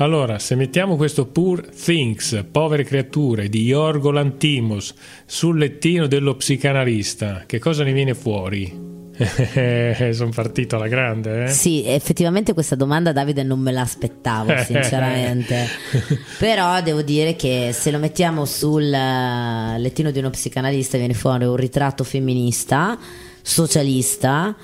Allora, se mettiamo questo Poor Things, povere creature di Yorgo Lantimos sul lettino dello psicanalista, che cosa ne viene fuori? Sono partito alla grande, eh? Sì, effettivamente questa domanda Davide non me l'aspettavo, sinceramente. Però devo dire che se lo mettiamo sul eh, lettino di uno psicanalista viene fuori un ritratto femminista, socialista,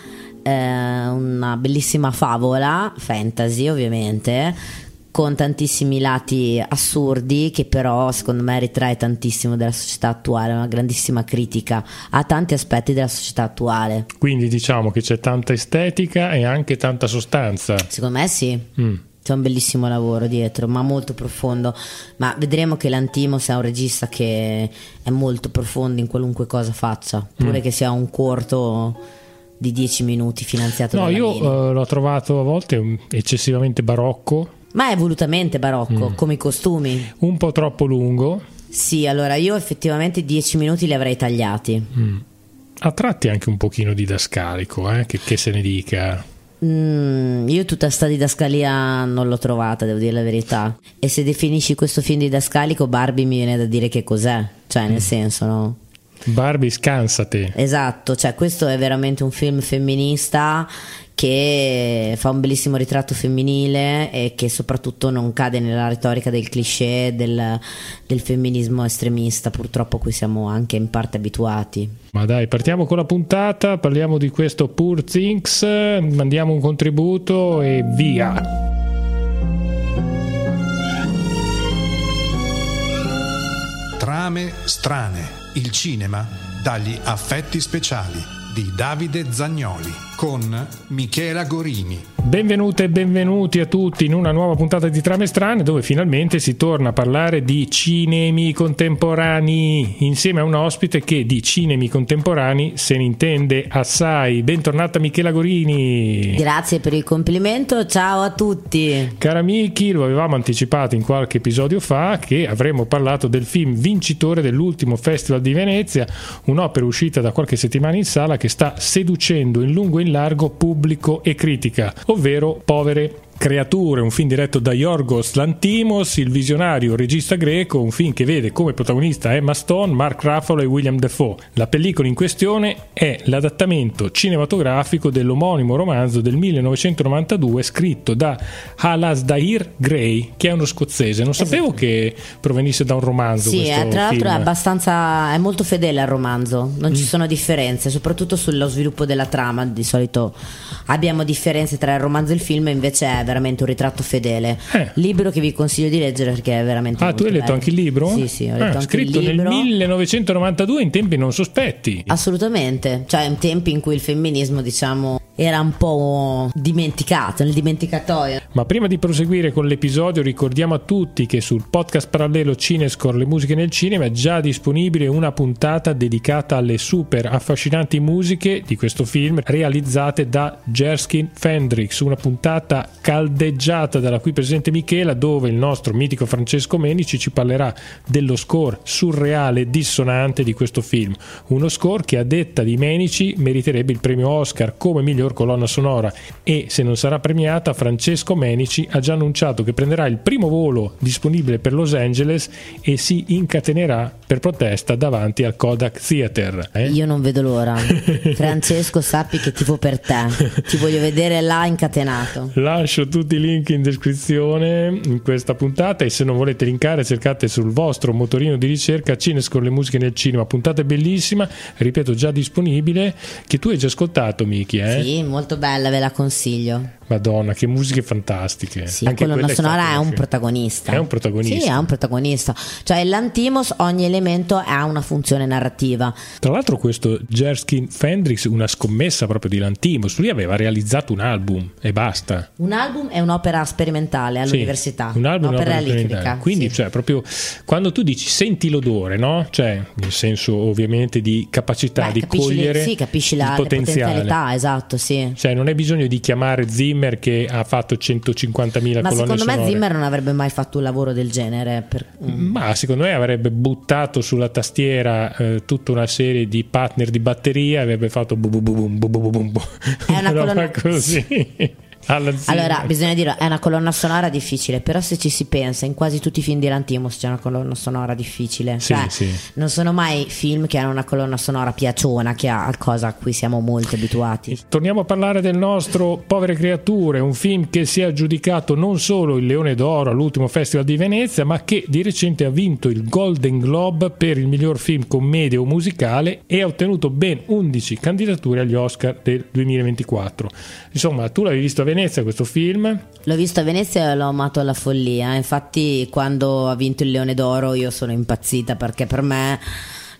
eh, una bellissima favola, fantasy ovviamente, con tantissimi lati assurdi che però secondo me ritrae tantissimo della società attuale, una grandissima critica a tanti aspetti della società attuale. Quindi diciamo che c'è tanta estetica e anche tanta sostanza. Secondo me sì. Mm. C'è un bellissimo lavoro dietro, ma molto profondo. Ma vedremo che l'Antimos è un regista che è molto profondo in qualunque cosa faccia, pure mm. che sia un corto di 10 minuti finanziato no, io uh, l'ho trovato a volte eccessivamente barocco ma è volutamente barocco, mm. come i costumi. Un po' troppo lungo. Sì, allora io effettivamente 10 minuti li avrei tagliati. Mm. A tratti anche un pochino didascalico, eh? che, che se ne dica. Mm, io tutta sta didascalia non l'ho trovata, devo dire la verità. E se definisci questo film didascalico, Barbie mi viene da dire che cos'è, cioè nel mm. senso, no? Barbie scansate. Esatto, cioè questo è veramente un film femminista che fa un bellissimo ritratto femminile e che soprattutto non cade nella retorica del cliché del, del femminismo estremista, purtroppo a cui siamo anche in parte abituati. Ma dai, partiamo con la puntata, parliamo di questo Poor Things, mandiamo un contributo e via. Trame strane, il cinema dagli affetti speciali di Davide Zagnoli con Michela Gorini. Benvenute e benvenuti a tutti in una nuova puntata di Trame Strane dove finalmente si torna a parlare di cinemi contemporanei insieme a un ospite che di cinemi contemporanei se ne intende assai. Bentornata Michela Gorini. Grazie per il complimento, ciao a tutti. Cara Miki, lo avevamo anticipato in qualche episodio fa che avremmo parlato del film vincitore dell'ultimo Festival di Venezia, un'opera uscita da qualche settimana in sala che sta seducendo in lungo e in largo pubblico e critica ovvero povere Creature, un film diretto da Yorgos Lantimos, il visionario regista greco, un film che vede come protagonista Emma Stone, Mark Ruffalo e William Defoe. La pellicola in questione è l'adattamento cinematografico dell'omonimo romanzo del 1992 scritto da Alasdair Gray, che è uno scozzese. Non sapevo esatto. che provenisse da un romanzo. Sì, tra l'altro è abbastanza è molto fedele al romanzo, non mm. ci sono differenze, soprattutto sullo sviluppo della trama. Di solito abbiamo differenze tra il romanzo e il film, invece è veramente un ritratto fedele. Eh. Libro che vi consiglio di leggere perché è veramente Ah, tu hai letto bello. anche il libro? Sì, sì, ho letto ah, scritto nel 1992 in tempi non sospetti. Assolutamente, cioè in tempi in cui il femminismo, diciamo, era un po' dimenticato, nel dimenticatoio. Ma prima di proseguire con l'episodio ricordiamo a tutti che sul podcast parallelo Cinescore Le musiche nel cinema è già disponibile una puntata dedicata alle super affascinanti musiche di questo film realizzate da Jerskin Fendrix, una puntata caldeggiata dalla qui presente Michela dove il nostro mitico Francesco Menici ci parlerà dello score surreale e dissonante di questo film, uno score che a detta di Menici meriterebbe il premio Oscar come miglior miglior colonna sonora e se non sarà premiata Francesco Menici ha già annunciato che prenderà il primo volo disponibile per Los Angeles e si incatenerà per protesta davanti al Kodak Theater. Eh? Io non vedo l'ora. Francesco sappi che tifo per te, ti voglio vedere là incatenato. Lascio tutti i link in descrizione in questa puntata e se non volete linkare cercate sul vostro motorino di ricerca Cines con le musiche nel cinema, puntata bellissima, ripeto già disponibile, che tu hai già ascoltato Miki, eh? Sì, molto bella, ve la consiglio. Madonna, che musiche fantastiche. Sì, Anche colonna sonora è un protagonista. È un protagonista. Sì, è un protagonista. Cioè, l'Antimos, ogni elemento ha una funzione narrativa. Tra l'altro, questo Jerskin Fendrix, una scommessa proprio di Lantimos, lui aveva realizzato un album e basta. Un album è un'opera sperimentale all'università. Sì, un album un'opera, un'opera elettrica. Quindi, sì. cioè, proprio quando tu dici senti l'odore, no? Cioè, nel senso ovviamente di capacità Beh, di cogliere le, sì, capisci la, il potenziale. potenzialità, esatto, sì. Cioè, non hai bisogno di chiamare Zimmer che ha fatto 150.000 Ma colonne secondo sonore. me Zimmer non avrebbe mai fatto un lavoro del genere. Per... Ma secondo me avrebbe buttato sulla tastiera eh, tutta una serie di partner di batteria e avrebbe fatto bu bu bu bum bu bu bu bum. È una colonna così. Allora, bisogna dire, è una colonna sonora difficile, però se ci si pensa, in quasi tutti i film di Lantimos c'è una colonna sonora difficile. Sì, cioè, sì. Non sono mai film che hanno una colonna sonora piaciona, che ha cosa a cui siamo molto abituati. Torniamo a parlare del nostro Povere Creature, un film che si è aggiudicato non solo il Leone d'Oro all'ultimo Festival di Venezia, ma che di recente ha vinto il Golden Globe per il miglior film commedia o musicale e ha ottenuto ben 11 candidature agli Oscar del 2024. Insomma, tu l'avevi visto a Venezia questo film? L'ho visto a Venezia e l'ho amato alla follia. Infatti, quando ha vinto il Leone d'Oro, io sono impazzita perché per me,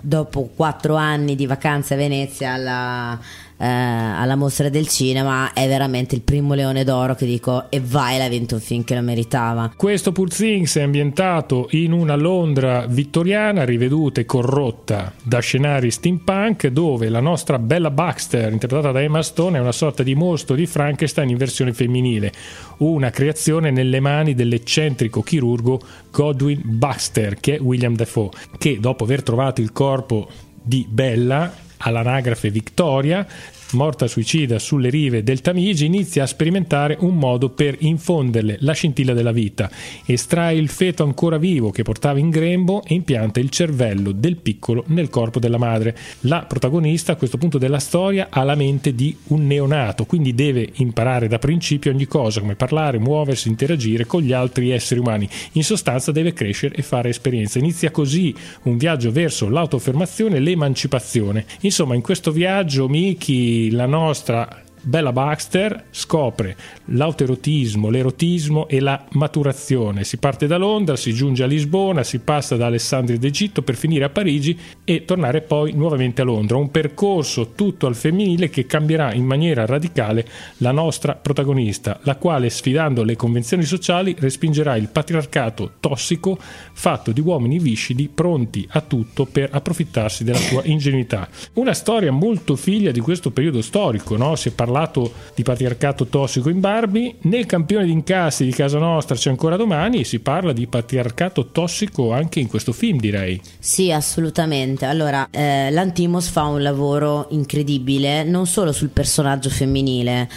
dopo quattro anni di vacanze a Venezia, alla eh, alla mostra del cinema è veramente il primo leone d'oro che dico e vai l'ha vinto un film che lo meritava. Questo Poor Things è ambientato in una Londra vittoriana riveduta e corrotta da scenari steampunk dove la nostra Bella Baxter interpretata da Emma Stone è una sorta di mostro di Frankenstein in versione femminile. Una creazione nelle mani dell'eccentrico chirurgo Godwin Baxter che è William Defoe che dopo aver trovato il corpo di Bella all'anagrafe Victoria morta suicida sulle rive del Tamigi, inizia a sperimentare un modo per infonderle la scintilla della vita. Estrae il feto ancora vivo che portava in grembo e impianta il cervello del piccolo nel corpo della madre. La protagonista a questo punto della storia ha la mente di un neonato, quindi deve imparare da principio ogni cosa, come parlare, muoversi, interagire con gli altri esseri umani. In sostanza deve crescere e fare esperienza. Inizia così un viaggio verso l'autoaffermazione e l'emancipazione. Insomma, in questo viaggio Miki la nostra Bella Baxter scopre l'autoerotismo, l'erotismo e la maturazione. Si parte da Londra, si giunge a Lisbona, si passa da Alessandria d'Egitto per finire a Parigi e tornare poi nuovamente a Londra. Un percorso tutto al femminile che cambierà in maniera radicale la nostra protagonista, la quale sfidando le convenzioni sociali respingerà il patriarcato tossico fatto di uomini viscidi pronti a tutto per approfittarsi della sua ingenuità. Una storia molto figlia di questo periodo storico, no? Si è parlato parlato di patriarcato tossico in Barbie, nel campione di incassi di casa nostra c'è ancora domani si parla di patriarcato tossico anche in questo film direi. Sì, assolutamente. Allora, eh, l'Antimos fa un lavoro incredibile non solo sul personaggio femminile,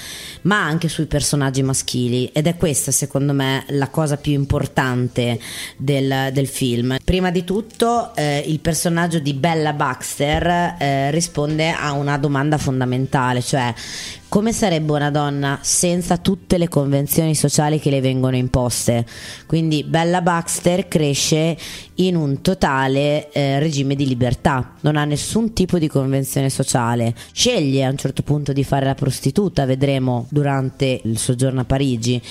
ma anche sui personaggi maschili ed è questa secondo me la cosa più importante del, del film. Prima di tutto eh, il personaggio di Bella Baxter eh, risponde a una domanda fondamentale, cioè come sarebbe una donna senza tutte le convenzioni sociali che le vengono imposte? Quindi Bella Baxter cresce in un totale eh, regime di libertà, non ha nessun tipo di convenzione sociale, sceglie a un certo punto di fare la prostituta, vedremo durante il soggiorno a Parigi,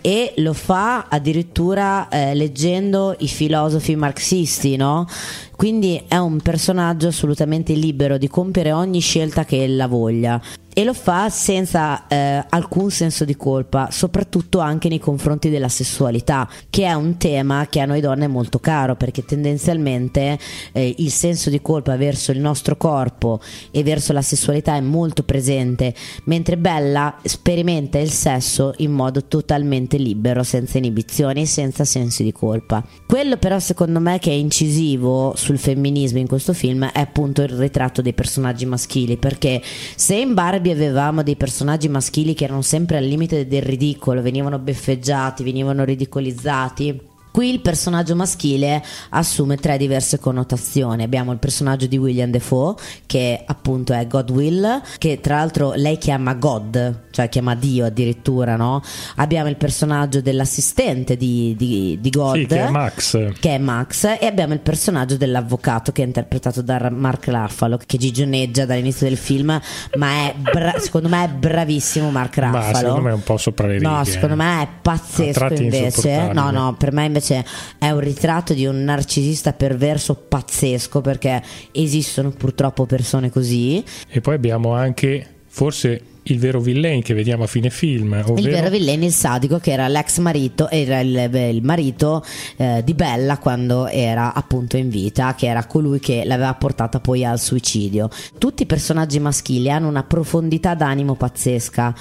e lo fa addirittura eh, leggendo i filosofi marxisti, no? Quindi è un personaggio assolutamente libero di compiere ogni scelta che ella voglia e lo fa senza eh, alcun senso di colpa, soprattutto anche nei confronti della sessualità, che è un tema che a noi donne è molto caro perché tendenzialmente eh, il senso di colpa verso il nostro corpo e verso la sessualità è molto presente, mentre Bella sperimenta il sesso in modo totalmente libero, senza inibizioni, senza sensi di colpa. Quello però secondo me che è incisivo sul femminismo in questo film è appunto il ritratto dei personaggi maschili, perché se in Barbie Barbie avevamo dei personaggi maschili che erano sempre al limite del ridicolo, venivano beffeggiati, venivano ridicolizzati Qui il personaggio maschile assume tre diverse connotazioni. Abbiamo il personaggio di William Defoe, che appunto è Godwill, che tra l'altro lei chiama God, cioè chiama Dio addirittura, no? Abbiamo il personaggio dell'assistente di, di, di God, sì, che è Max. Che è Max, e abbiamo il personaggio dell'avvocato che è interpretato da Mark Ruffalo, che gigioneggia dall'inizio del film, ma è bra- secondo me è bravissimo Mark Ruffalo. Ma secondo me è un po' sopra le righe. No, secondo me è pazzesco invece. No, no, per me invece invece è un ritratto di un narcisista perverso pazzesco perché esistono purtroppo persone così. E poi abbiamo anche forse il vero villain che vediamo a fine film. Ovvero... Il vero villain, il sadico, che era l'ex marito, era il, il marito eh, di Bella quando era appunto in vita, che era colui che l'aveva portata poi al suicidio. Tutti i personaggi maschili hanno una profondità d'animo pazzesca.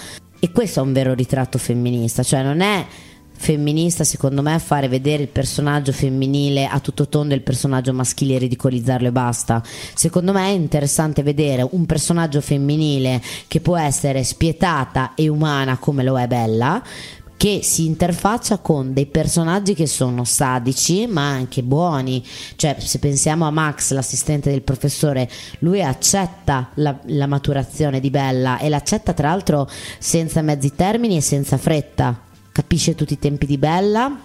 E questo è un vero ritratto femminista, cioè non è femminista, secondo me, fare vedere il personaggio femminile a tutto tondo e il personaggio maschile ridicolizzarlo e basta. Secondo me è interessante vedere un personaggio femminile che può essere spietata e umana come lo è Bella, che si interfaccia con dei personaggi che sono sadici ma anche buoni. Cioè, se pensiamo a Max, l'assistente del professore, lui accetta la, la maturazione di Bella e l'accetta tra l'altro senza mezzi termini e senza fretta. Capisce tutti i tempi di Bella,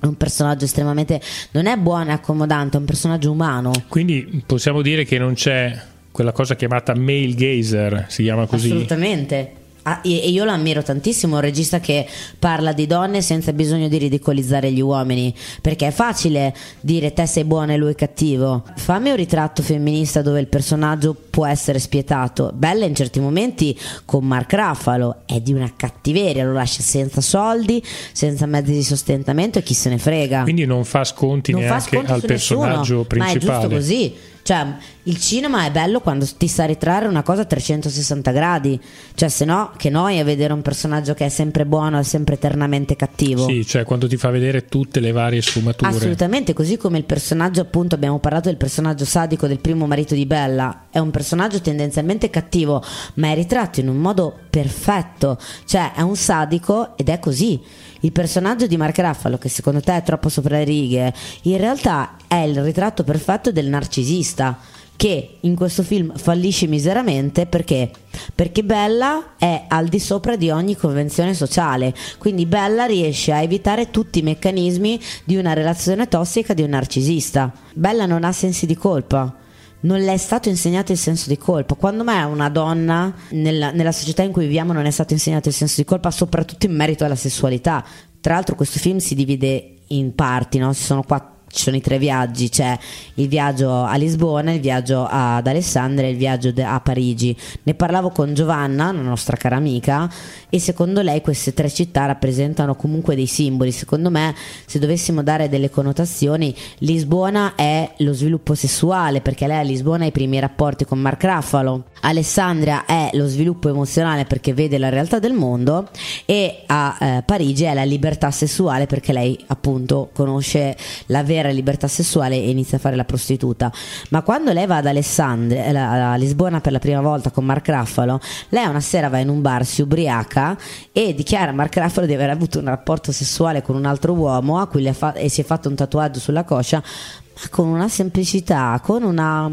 è un personaggio estremamente non è buono e accomodante, è un personaggio umano. Quindi possiamo dire che non c'è quella cosa chiamata male gazer, si chiama così. Assolutamente. Ah, e io lo ammiro tantissimo, un regista che parla di donne senza bisogno di ridicolizzare gli uomini, perché è facile dire te sei buono e lui è cattivo. Fammi un ritratto femminista dove il personaggio può essere spietato. Bella in certi momenti con Mark Raffalo, è di una cattiveria, lo lascia senza soldi, senza mezzi di sostentamento e chi se ne frega. Quindi non fa sconti non neanche fa sconti al personaggio nessuno, principale. Ma è giusto così. Cioè, il cinema è bello quando ti sa ritrarre una cosa a 360 gradi. Cioè, se no, che noi a vedere un personaggio che è sempre buono e sempre eternamente cattivo. Sì, cioè quando ti fa vedere tutte le varie sfumature. Assolutamente, così come il personaggio, appunto, abbiamo parlato del personaggio sadico del primo marito di Bella. È un personaggio tendenzialmente cattivo, ma è ritratto in un modo perfetto. Cioè, è un sadico ed è così il personaggio di Mark Raffalo, che secondo te è troppo sopra le righe, in realtà è il ritratto perfetto del narcisista che in questo film fallisce miseramente perché? Perché Bella è al di sopra di ogni convenzione sociale, quindi Bella riesce a evitare tutti i meccanismi di una relazione tossica di un narcisista. Bella non ha sensi di colpa non le è stato insegnato il senso di colpa. Quando mai una donna nella, nella, società in cui viviamo non è stato insegnato il senso di colpa, soprattutto in merito alla sessualità. Tra l'altro questo film si divide in parti, no? ci sono quattro ci sono i tre viaggi, c'è il viaggio a Lisbona, il viaggio ad Alessandria e il viaggio a Parigi. Ne parlavo con Giovanna, la nostra cara amica, e secondo lei queste tre città rappresentano comunque dei simboli. Secondo me, se dovessimo dare delle connotazioni, Lisbona è lo sviluppo sessuale, perché lei a Lisbona ha i primi rapporti con Mark Raffalo. Alessandria è lo sviluppo emozionale perché vede la realtà del mondo e a eh, Parigi è la libertà sessuale perché lei appunto conosce la vera libertà sessuale e inizia a fare la prostituta. Ma quando lei va ad Alessandria, eh, a Lisbona per la prima volta con Mark Raffalo, lei una sera va in un bar, si ubriaca e dichiara a Mark Raffalo di aver avuto un rapporto sessuale con un altro uomo a cui fa- e si è fatto un tatuaggio sulla coscia, ma con una semplicità, con una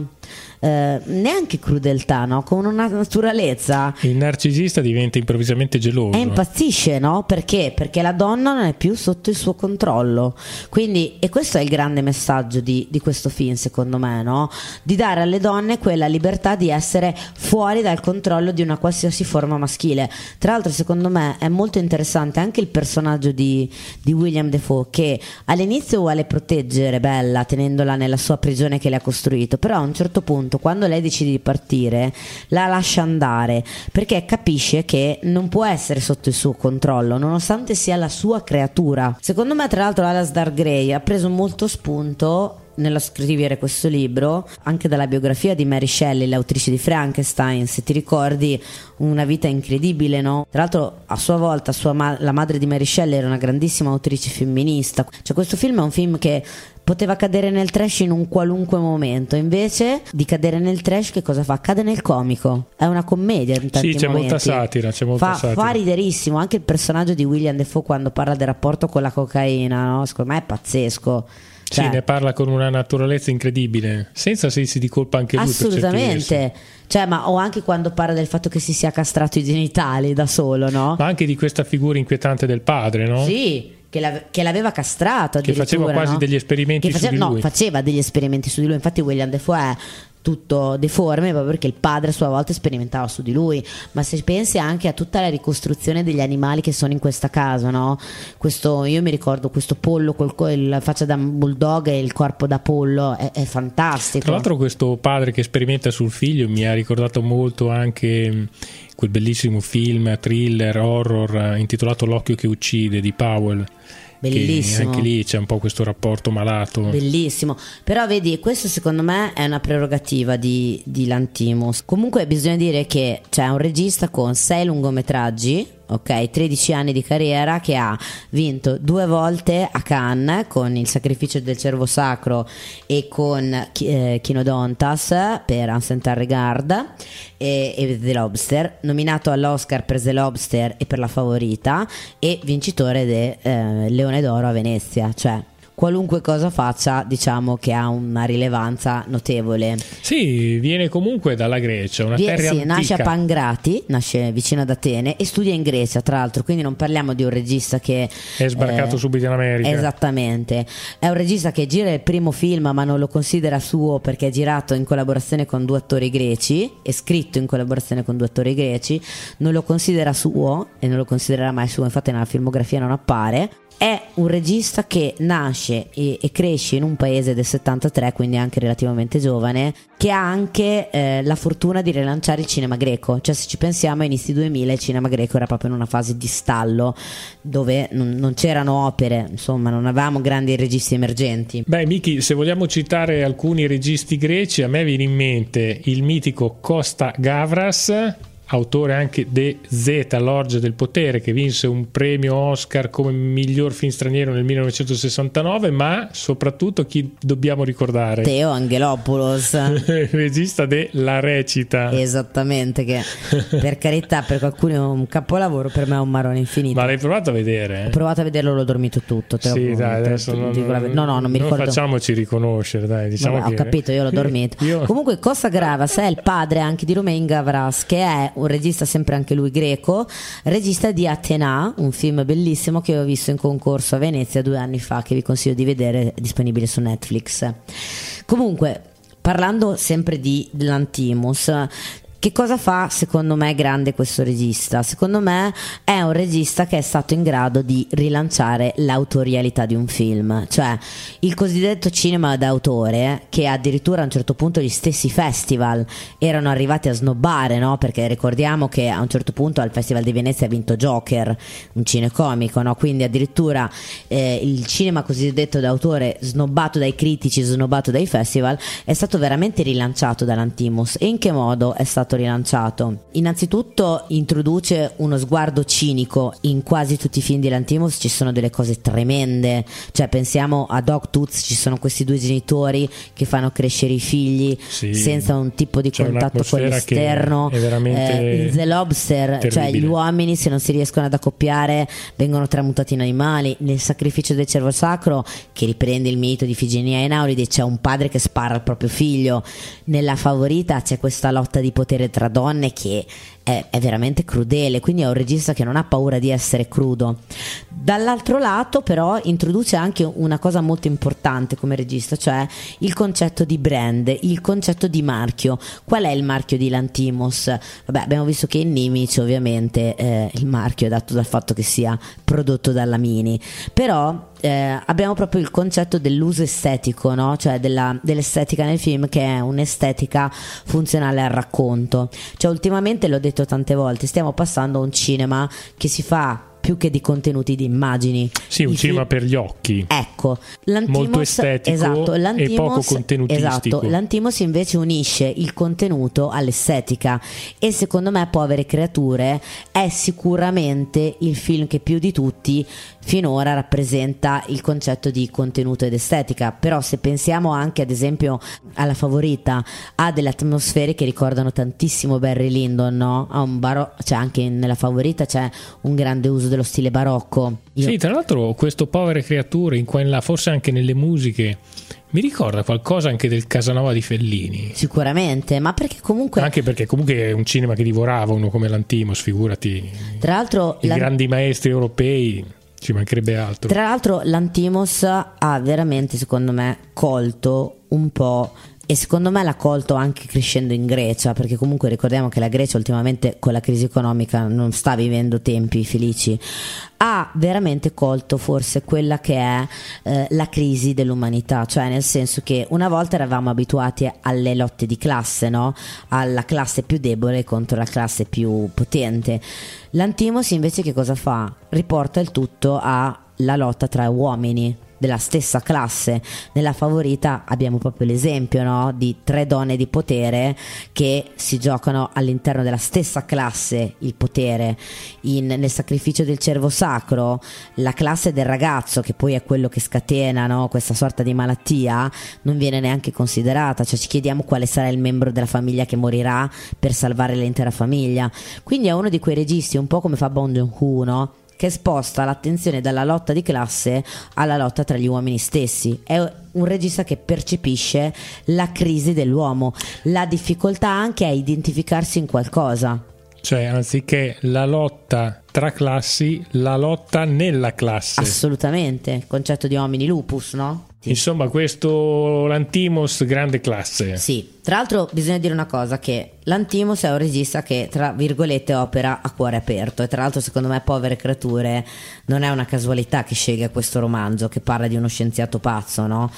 eh, neanche crudeltà, no? con una naturalezza. Il narcisista diventa improvvisamente geloso. E impazzisce, no? Perché? Perché la donna non è più sotto il suo controllo. Quindi, e questo è il grande messaggio di, di questo film, secondo me, no? Di dare alle donne quella libertà di essere fuori dal controllo di una qualsiasi forma maschile. Tra l'altro, secondo me, è molto interessante anche il personaggio di, di William Defoe, che all'inizio vuole proteggere Bella tenendola nella sua prigione che le ha costruito, però a un certo punto punto, quando lei decide di partire, la lascia andare perché capisce che non può essere sotto il suo controllo, nonostante sia la sua creatura. Secondo me, tra l'altro, Alasdair Gray ha preso molto spunto nello scrivere questo libro, anche dalla biografia di Mary Shelley, l'autrice di Frankenstein, se ti ricordi, una vita incredibile, no? Tra l'altro, a sua volta, sua ma- la madre di Mary Shelley era una grandissima autrice femminista. Cioè, questo film è un film che poteva cadere nel trash in un qualunque momento, invece di cadere nel trash che cosa fa? Cade nel comico, è una commedia in tanti Sì, c'è momenti. molta satira, c'è molta fa, satira. fa riderissimo, anche il personaggio di William Defoe quando parla del rapporto con la cocaina, no? Secondo me è pazzesco. Cioè, sì, ne parla con una naturalezza incredibile, senza sensi di colpa anche lui. Assolutamente. Cioè, ma, o anche quando parla del fatto che si sia castrato i genitali da solo, no? Ma anche di questa figura inquietante del padre, no? Sì che, la, che, l'aveva castrato che faceva quasi no? degli esperimenti face, su di lui no, faceva degli esperimenti su di lui infatti William Defoe tutto deforme proprio perché il padre a sua volta sperimentava su di lui. Ma se pensi anche a tutta la ricostruzione degli animali che sono in questa casa no? questo, io mi ricordo questo pollo con la faccia da bulldog e il corpo da pollo è, è, fantastico. Tra l'altro questo padre che sperimenta sul figlio mi ha ricordato molto anche quel bellissimo film thriller horror intitolato L'occhio che uccide di Powell Bellissimo. anche lì c'è un po' questo rapporto malato. Bellissimo. Però vedi, questo secondo me è una prerogativa di, di Lantimos. Comunque bisogna dire che c'è un regista con sei lungometraggi ok? 13 anni di carriera che ha vinto due volte a Cannes con Il sacrificio del cervo sacro e con eh, Kinodontas per Ancient Regard e, e The Lobster, nominato all'Oscar per The Lobster e per La Favorita e vincitore del eh, Leone d'Oro a Venezia, cioè qualunque cosa faccia, diciamo che ha una rilevanza notevole. Sì, viene comunque dalla Grecia, una Vie- terra sì, antica. nasce a Pangrati, nasce vicino ad Atene e studia in Grecia, tra l'altro, quindi non parliamo di un regista che È sbarcato eh, subito in America. Esattamente, è un regista che gira il primo film ma non lo considera suo perché è girato in collaborazione con due attori greci, è scritto in collaborazione con due attori greci, non lo considera suo e non lo considererà mai suo, infatti nella filmografia non appare. È un regista che nasce e, e cresce in un paese del 73, quindi anche relativamente giovane, che ha anche eh, la fortuna di rilanciare il cinema greco. Cioè, se ci pensiamo, a inizi 2000 il cinema greco era proprio in una fase di stallo dove non, non c'erano opere, insomma, non avevamo grandi registi emergenti. Beh, Miki, se vogliamo citare alcuni registi greci, a me viene in mente il mitico Costa Gavras, autore anche di Z, l'Orgia del Potere, che vinse un premio Oscar come miglior film straniero nel 1969, ma soprattutto chi dobbiamo ricordare? Teo Angelopoulos. il regista de La Recita. Esattamente, che per carità per qualcuno è un capolavoro, per me è un marrone infinito. Ma l'hai provato a vedere? Ho provato a vederlo, l'ho dormito tutto. Te Sì, dai, adesso non, dico la no, no, non mi ricordo. facciamoci riconoscere, dai, diciamo Vabbè, che... Ho capito, io l'ho dormito. Io- Comunque, Costa Gravas è il padre anche di Romain Gavras, che è un regista sempre anche lui greco, regista di Atena, un film bellissimo che ho visto in concorso a Venezia due anni fa, che vi consiglio di vedere, disponibile su Netflix. Comunque, parlando sempre di Lantimus. Che cosa fa secondo me grande questo regista? Secondo me è un regista che è stato in grado di rilanciare l'autorialità di un film, cioè il cosiddetto cinema d'autore che addirittura a un certo punto gli stessi festival erano arrivati a snobbare, no? Perché ricordiamo che a un certo punto al Festival di Venezia ha vinto Joker, un cinecomico, no? Quindi addirittura eh, il cinema cosiddetto d'autore snobbato dai critici, snobbato dai festival è stato veramente rilanciato dall'Antimus. E in che modo è stato rilanciato? Innanzitutto introduce uno sguardo cinico in quasi tutti i film di Lantimos ci sono delle cose tremende cioè pensiamo a Dogtooth ci sono questi due genitori che fanno crescere i figli Sì. senza un tipo di contatto con l'esterno Eh, in The Lobster cioè terribile. gli uomini se non si riescono ad accoppiare vengono tramutati in animali nel sacrificio del cervo sacro che riprende il mito di Figinia e Nauride c'è un padre che spara al proprio figlio nella favorita c'è questa lotta di potere tra donne che è, è veramente crudele quindi è un regista che non ha paura di essere crudo dall'altro lato però introduce anche una cosa molto importante come regista cioè il concetto di brand il concetto di marchio qual è il marchio di Lantimos vabbè abbiamo visto che in Nimic ovviamente eh, il marchio è dato dal fatto che sia prodotto dalla Mini però eh, abbiamo proprio il concetto dell'uso estetico, no? cioè della- dell'estetica nel film che è un'estetica funzionale al racconto. Cioè ultimamente l'ho detto tante volte, stiamo passando a un cinema che si fa più che di contenuti di immagini. Sì, un I cinema film- per gli occhi. Ecco, l'Antimos, Molto estetico esatto, e poco contenutistico. Esatto, l'Antimos invece unisce il contenuto all'estetica e secondo me Povere Creature è sicuramente il film che più di tutti finora rappresenta il concetto di contenuto ed estetica, però se pensiamo anche ad esempio alla favorita, ha delle atmosfere che ricordano tantissimo Barry Lyndon, no? Ha un baro- cioè anche nella favorita c'è un grande uso dello stile barocco. Io- Sì, tra l'altro questo povere creature, in qua e in là, forse anche nelle musiche, mi ricorda qualcosa anche del Casanova di Fellini. Sicuramente, ma perché comunque Anche perché comunque è un cinema che divorava uno come l'Antimos, figurati. tra l'altro I la- grandi maestri europei, ci mancherebbe altro. Tra l'altro l'Antimos ha veramente, secondo me, colto un po' e secondo me l'ha colto anche crescendo in Grecia, perché comunque ricordiamo che la Grecia ultimamente con la crisi economica non sta vivendo tempi felici. Ha veramente colto forse quella che è eh, la crisi dell'umanità, cioè nel senso che una volta eravamo abituati alle lotte di classe, no? alla classe più debole contro la classe più potente. L'Antimos invece che cosa fa? Riporta il tutto alla lotta tra uomini della stessa classe. Nella favorita abbiamo proprio l'esempio no? di tre donne di potere che si giocano all'interno della stessa classe il potere. In, nel sacrificio del cervo sacro, la classe del ragazzo, che poi è quello che scatena no? questa sorta di malattia, non viene neanche considerata. Cioè ci chiediamo quale sarà il membro della famiglia che morirà per salvare l'intera famiglia. Quindi è uno di quei registi, un po' come fa Bong Joon-ho, no? Che sposta l'attenzione dalla lotta di classe alla lotta tra gli uomini stessi. È un regista che percepisce la crisi dell'uomo, la difficoltà anche a identificarsi in qualcosa. Cioè, anziché la lotta tra classi, la lotta nella classe. Assolutamente, concetto di homini lupus, no? Insomma, questo Lantimos grande classe. Sì, tra l'altro bisogna dire una cosa, che Lantimos è un regista che, tra virgolette, opera a cuore aperto e tra l'altro secondo me Povere Creature non è una casualità che sceglie questo romanzo che parla di uno scienziato pazzo, no?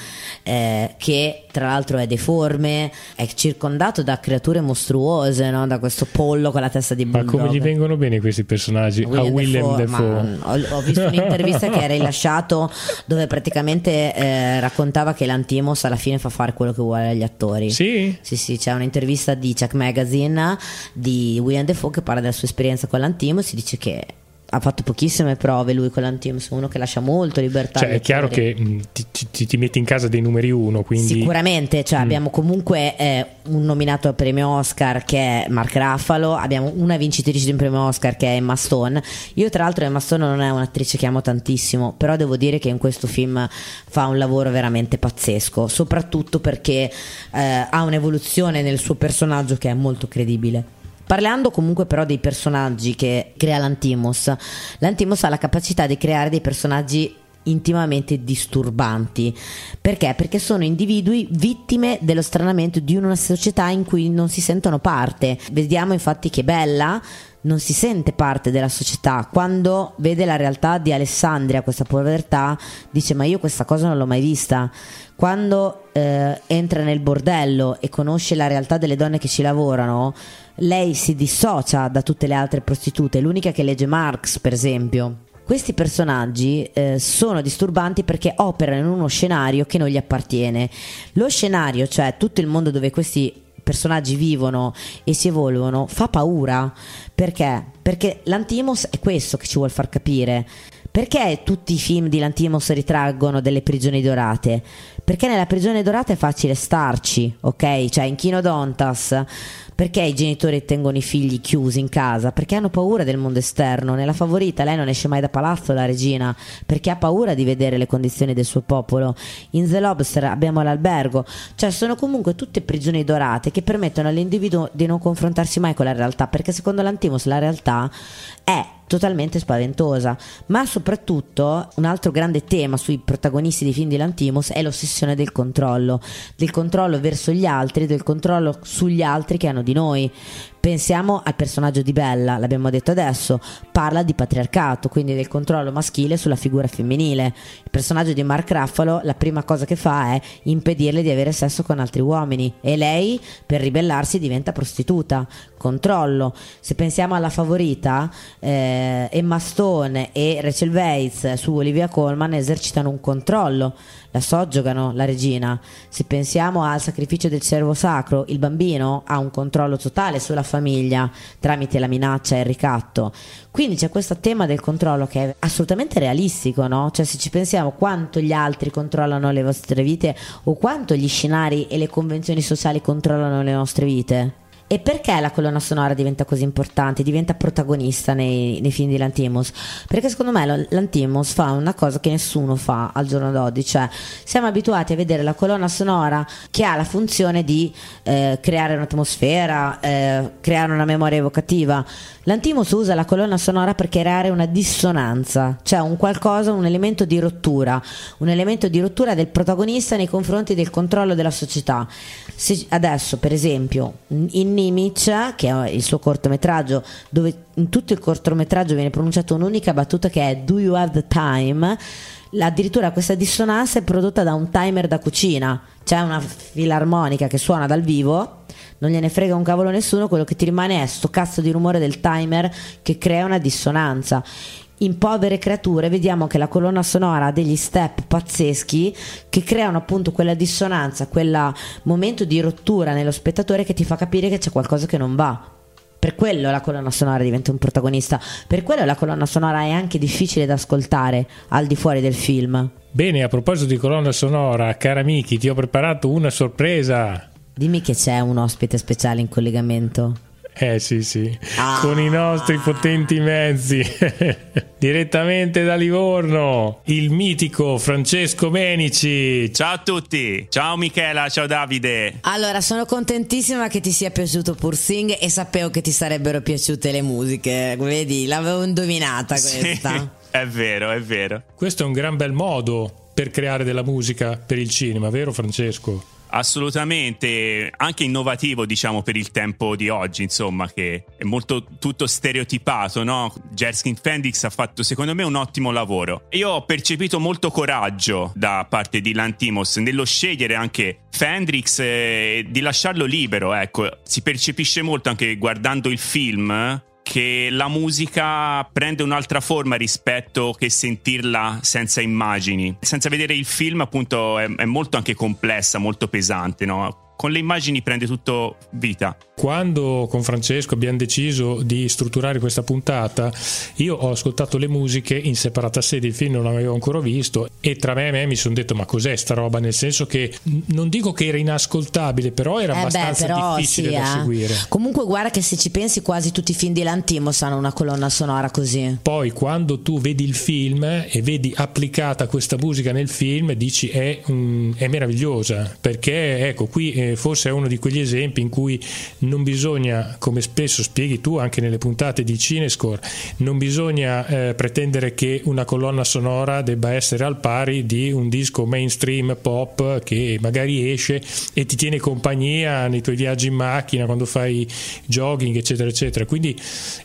Eh, che tra l'altro è deforme, è circondato da creature mostruose, no? Da questo pollo con la testa di bulldog. Ma come gli vengono bene questi personaggi? William a William Defoe. Defoe. Ho, ho, visto un'intervista che era rilasciato dove praticamente eh, raccontava che l'Antimos alla fine fa fare quello che vuole agli attori. Sì? Sì, sì, c'è un'intervista di Chuck Magazine di William Defoe che parla della sua esperienza con l'Antimo e si dice che ha fatto pochissime prove lui con l'Antimus, uno che lascia molto libertà. Cioè, è chiaro che mh, ti, ti, ti, metti in casa dei numeri uno, quindi... Sicuramente, cioè, mm. abbiamo comunque eh, un nominato al premio Oscar che è Mark Raffalo, abbiamo una vincitrice di un premio Oscar che è Emma Stone. Io tra l'altro Emma Stone non è un'attrice che amo tantissimo, però devo dire che in questo film fa un lavoro veramente pazzesco, soprattutto perché eh, ha un'evoluzione nel suo personaggio che è molto credibile. Parlando comunque però dei personaggi che crea l'Antimos, l'Antimos ha la capacità di creare dei personaggi intimamente disturbanti. Perché? Perché sono individui vittime dello stranamento di una società in cui non si sentono parte. Vediamo infatti che Bella non si sente parte della società. Quando vede la realtà di Alessandria, questa povertà, dice ma io questa cosa non l'ho mai vista. Quando eh, entra nel bordello e conosce la realtà delle donne che ci lavorano, lei si dissocia da tutte le altre prostitute, l'unica che legge Marx, per esempio. Questi personaggi eh, sono disturbanti perché operano in uno scenario che non gli appartiene. Lo scenario, cioè tutto il mondo dove questi personaggi vivono e si evolvono, fa paura. Perché? Perché l'Antimos è questo che ci vuol far capire. Perché tutti i film di Lantimos ritraggono delle prigioni dorate? Perché nella prigione dorata è facile starci, ok? Cioè in Kinodontas perché i genitori tengono i figli chiusi in casa? Perché hanno paura del mondo esterno. Nella favorita lei non esce mai da palazzo, la regina, perché ha paura di vedere le condizioni del suo popolo. In The Lobster abbiamo l'albergo. Cioè sono comunque tutte prigioni dorate che permettono all'individuo di non confrontarsi mai con la realtà, perché secondo l'Antimos la realtà è totalmente spaventosa. Ma soprattutto un altro grande tema sui protagonisti dei film di Lantimos è l'ossessione del controllo, del controllo verso gli altri, del controllo sugli altri che hanno di noi. Pensiamo al personaggio di Bella, l'abbiamo detto adesso, parla di patriarcato, quindi del controllo maschile sulla figura femminile. Il personaggio di Mark Raffalo, la prima cosa che fa è impedirle di avere sesso con altri uomini e lei, per ribellarsi, diventa prostituta. Controllo. Se pensiamo alla favorita, eh, Emma Stone e Rachel Weisz su Olivia Colman esercitano un controllo la soggiogano la regina. Se pensiamo al sacrificio del cervo sacro, il bambino ha un controllo totale sulla famiglia tramite la minaccia e il ricatto. Quindi c'è questo tema del controllo che è assolutamente realistico, no? Cioè se ci pensiamo quanto gli altri controllano le vostre vite o quanto gli scenari e le convenzioni sociali controllano le nostre vite. E perché la colonna sonora diventa così importante, diventa protagonista nei, nei film di Lantimos? Perché secondo me Lantimos fa una cosa che nessuno fa al giorno d'oggi, cioè siamo abituati a vedere la colonna sonora che ha la funzione di eh, creare un'atmosfera, eh, creare una memoria evocativa. Lantimos usa la colonna sonora per creare una dissonanza, cioè un qualcosa, un elemento di rottura, un elemento di rottura del protagonista nei confronti del controllo della società. Se adesso, per esempio, in Nimic, che è il suo cortometraggio, dove in tutto il cortometraggio viene pronunciata un'unica battuta che è Do you have the time? Addirittura questa dissonanza è prodotta da un timer da cucina, c'è una filarmonica che suona dal vivo, non gliene frega un cavolo nessuno, quello che ti rimane è sto cazzo di rumore del timer che crea una dissonanza. In Povere Creature vediamo che la colonna sonora ha degli step pazzeschi che creano appunto quella dissonanza, quel momento di rottura nello spettatore che ti fa capire che c'è qualcosa che non va. Per quello la colonna sonora diventa un protagonista, per quello la colonna sonora è anche difficile da ascoltare al di fuori del film. Bene, a proposito di colonna sonora, cara Miki, ti ho preparato una sorpresa. Dimmi che c'è un ospite speciale in collegamento. Eh sì sì, ah. con i nostri potenti mezzi, direttamente da Livorno, il mitico Francesco Menici. Ciao a tutti, ciao Michela, ciao Davide. Allora, sono contentissima che ti sia piaciuto Pursing e sapevo che ti sarebbero piaciute le musiche, vedi, l'avevo indovinata questa. Sì, è vero, è vero. Questo è un gran bel modo per creare della musica per il cinema, vero Francesco? Assolutamente anche innovativo diciamo per il tempo di oggi insomma che è molto tutto stereotipato no? Jerskin Fendix ha fatto secondo me un ottimo lavoro io ho percepito molto coraggio da parte di Lantimos nello scegliere anche Fendrix e di lasciarlo libero ecco si percepisce molto anche guardando il film che la musica prende un'altra forma rispetto che sentirla senza immagini. Senza vedere il film, appunto, è, è molto anche complessa, molto pesante, no? Con le immagini prende tutto vita. Quando con Francesco abbiamo deciso di strutturare questa puntata, io ho ascoltato le musiche in separata sede, il film non l'avevo ancora visto e tra me e me mi sono detto ma cos'è sta roba, nel senso che non dico che era inascoltabile, però era eh abbastanza beh, però, difficile sì, da eh. seguire. Comunque guarda che se ci pensi quasi tutti i film di Lantimos hanno una colonna sonora così. Poi quando tu vedi il film e vedi applicata questa musica nel film dici è, um, è meravigliosa perché ecco qui eh, forse è uno di quegli esempi in cui non bisogna, come spesso spieghi tu anche nelle puntate di Cinescore, non bisogna eh, pretendere che una colonna sonora debba essere al pari di un disco mainstream pop che magari esce e ti tiene compagnia nei tuoi viaggi in macchina, quando fai jogging, eccetera, eccetera. Quindi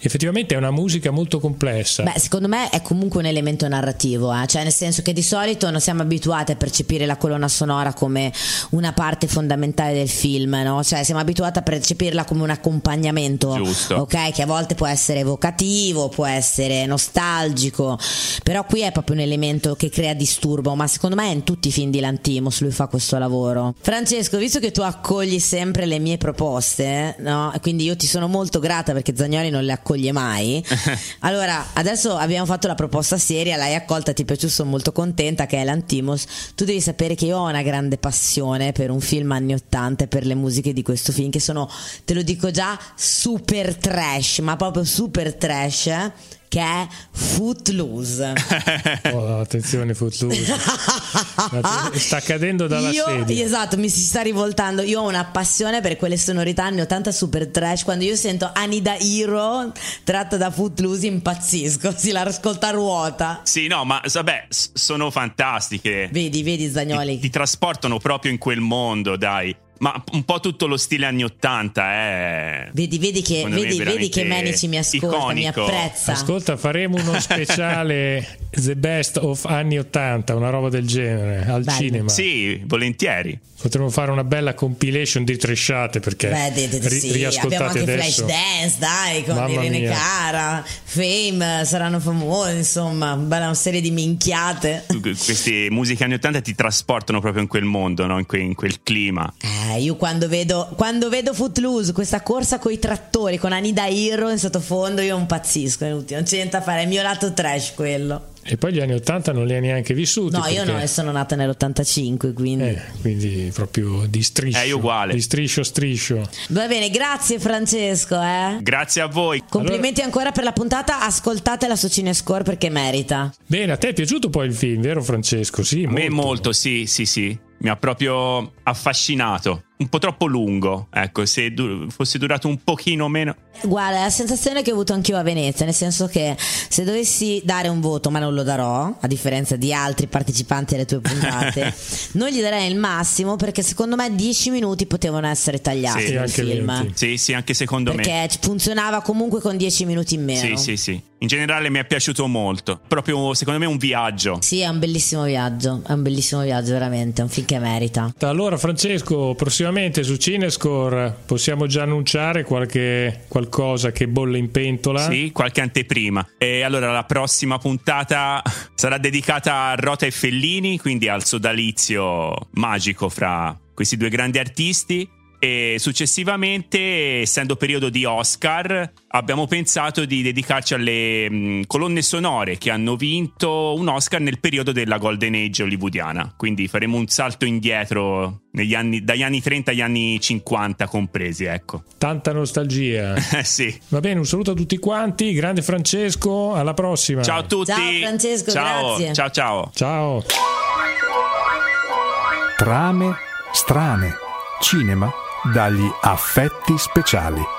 effettivamente è una musica molto complessa. Beh, secondo me è comunque un elemento narrativo, eh? cioè nel senso che di solito non siamo abituati a percepire la colonna sonora come una parte fondamentale del film, no? Cioè siamo abituati a percepirla come un accompagnamento, Giusto. ok? Che a volte può essere evocativo, può essere nostalgico, però qui è proprio un elemento che crea disturbo, ma secondo me in tutti i film di Lantimos lui fa questo lavoro. Francesco, visto che tu accogli sempre le mie proposte, no? Quindi io ti sono molto grata perché Zagnoli non le accoglie mai. allora, adesso abbiamo fatto la proposta seria, l'hai accolta, ti è piaciuto, sono molto contenta che è Lantimos. Tu devi sapere che io ho una grande passione per un film anni 80 importante per le musiche di questo film, che sono, te lo dico già, super trash, ma proprio super trash. Eh? che è Footloose. oh, attenzione, Footloose. sta cadendo dalla io, sedia. Esatto, mi si sta rivoltando. Io ho una passione per quelle sonorità anni 80 super trash. Quando io sento Anida Hero tratta da Footloose impazzisco, si la ascolta a ruota. Sì, no, ma vabbè, sono fantastiche. Vedi, vedi Zagnoli. Ti, ti trasportano proprio in quel mondo, dai. Ma un po' tutto lo stile anni 80, eh. Vedi, vedi che, vedi, vedi che Manici mi ascolta, iconico. mi apprezza. Ascolta, faremo uno speciale The Best of anni 80, una roba del genere, al Bello. cinema. Sì, volentieri. Potremmo fare una bella compilation di tresciate perché Beh, de, de, ri- sì. abbiamo anche adesso. Flash Dance, dai, con Mamma Irene mia. Cara, Fame, saranno famosi, insomma, bella una serie di minchiate. Queste musiche anni 80 ti trasportano proprio in quel mondo, no? in, que- in quel clima. Eh io quando vedo, quando vedo Footloose, questa corsa con i trattori, con Anida Hero in sottofondo, io impazzisco, non c'è niente da fare, è il mio lato trash quello. E poi gli anni 80 non li hai neanche vissuti. No, io no, sono nata nell'85, quindi... Eh, quindi proprio di striscio. È uguale. Di striscio striscio. Va bene, grazie Francesco. Eh. Grazie a voi. Complimenti allora... ancora per la puntata, ascoltatela su Cinescore perché merita. Bene, a te è piaciuto poi il film, vero Francesco? Sì, molto. A me molto, sì, sì, sì mi ha proprio affascinato. Un po' troppo lungo, ecco, se du- fosse durato un pochino meno. Guarda, la sensazione che ho avuto anch'io a Venezia, nel senso che se dovessi dare un voto, ma non lo darò, a differenza di altri partecipanti alle tue puntate, non gli darei il massimo perché secondo me 10 minuti potevano essere tagliati sì, nel film. 20. Sì, sì, anche secondo perché me. Perché funzionava comunque con 10 minuti in meno. Sì, sì, sì. In generale mi è piaciuto molto. Proprio secondo me un viaggio. Sì, è un bellissimo viaggio, è un bellissimo viaggio veramente, è un film che merita. Allora Francesco, prossima prossimamente su Cinescore possiamo già annunciare qualche qualcosa che bolle in pentola. Sì, qualche anteprima. E allora la prossima puntata sarà dedicata a Rota e Fellini, quindi al sodalizio magico fra questi due grandi artisti e successivamente, essendo periodo di Oscar, abbiamo pensato di dedicarci alle mh, colonne sonore che hanno vinto un Oscar nel periodo della Golden Age hollywoodiana. Quindi faremo un salto indietro anni, dagli anni 30 agli anni 50 compresi, ecco. Tanta nostalgia. sì. Va bene, un saluto a tutti quanti, grande Francesco, alla prossima. Ciao a tutti. Ciao Francesco, ciao. grazie. Ciao ciao. Ciao. Trame strane. Cinema dagli affetti speciali.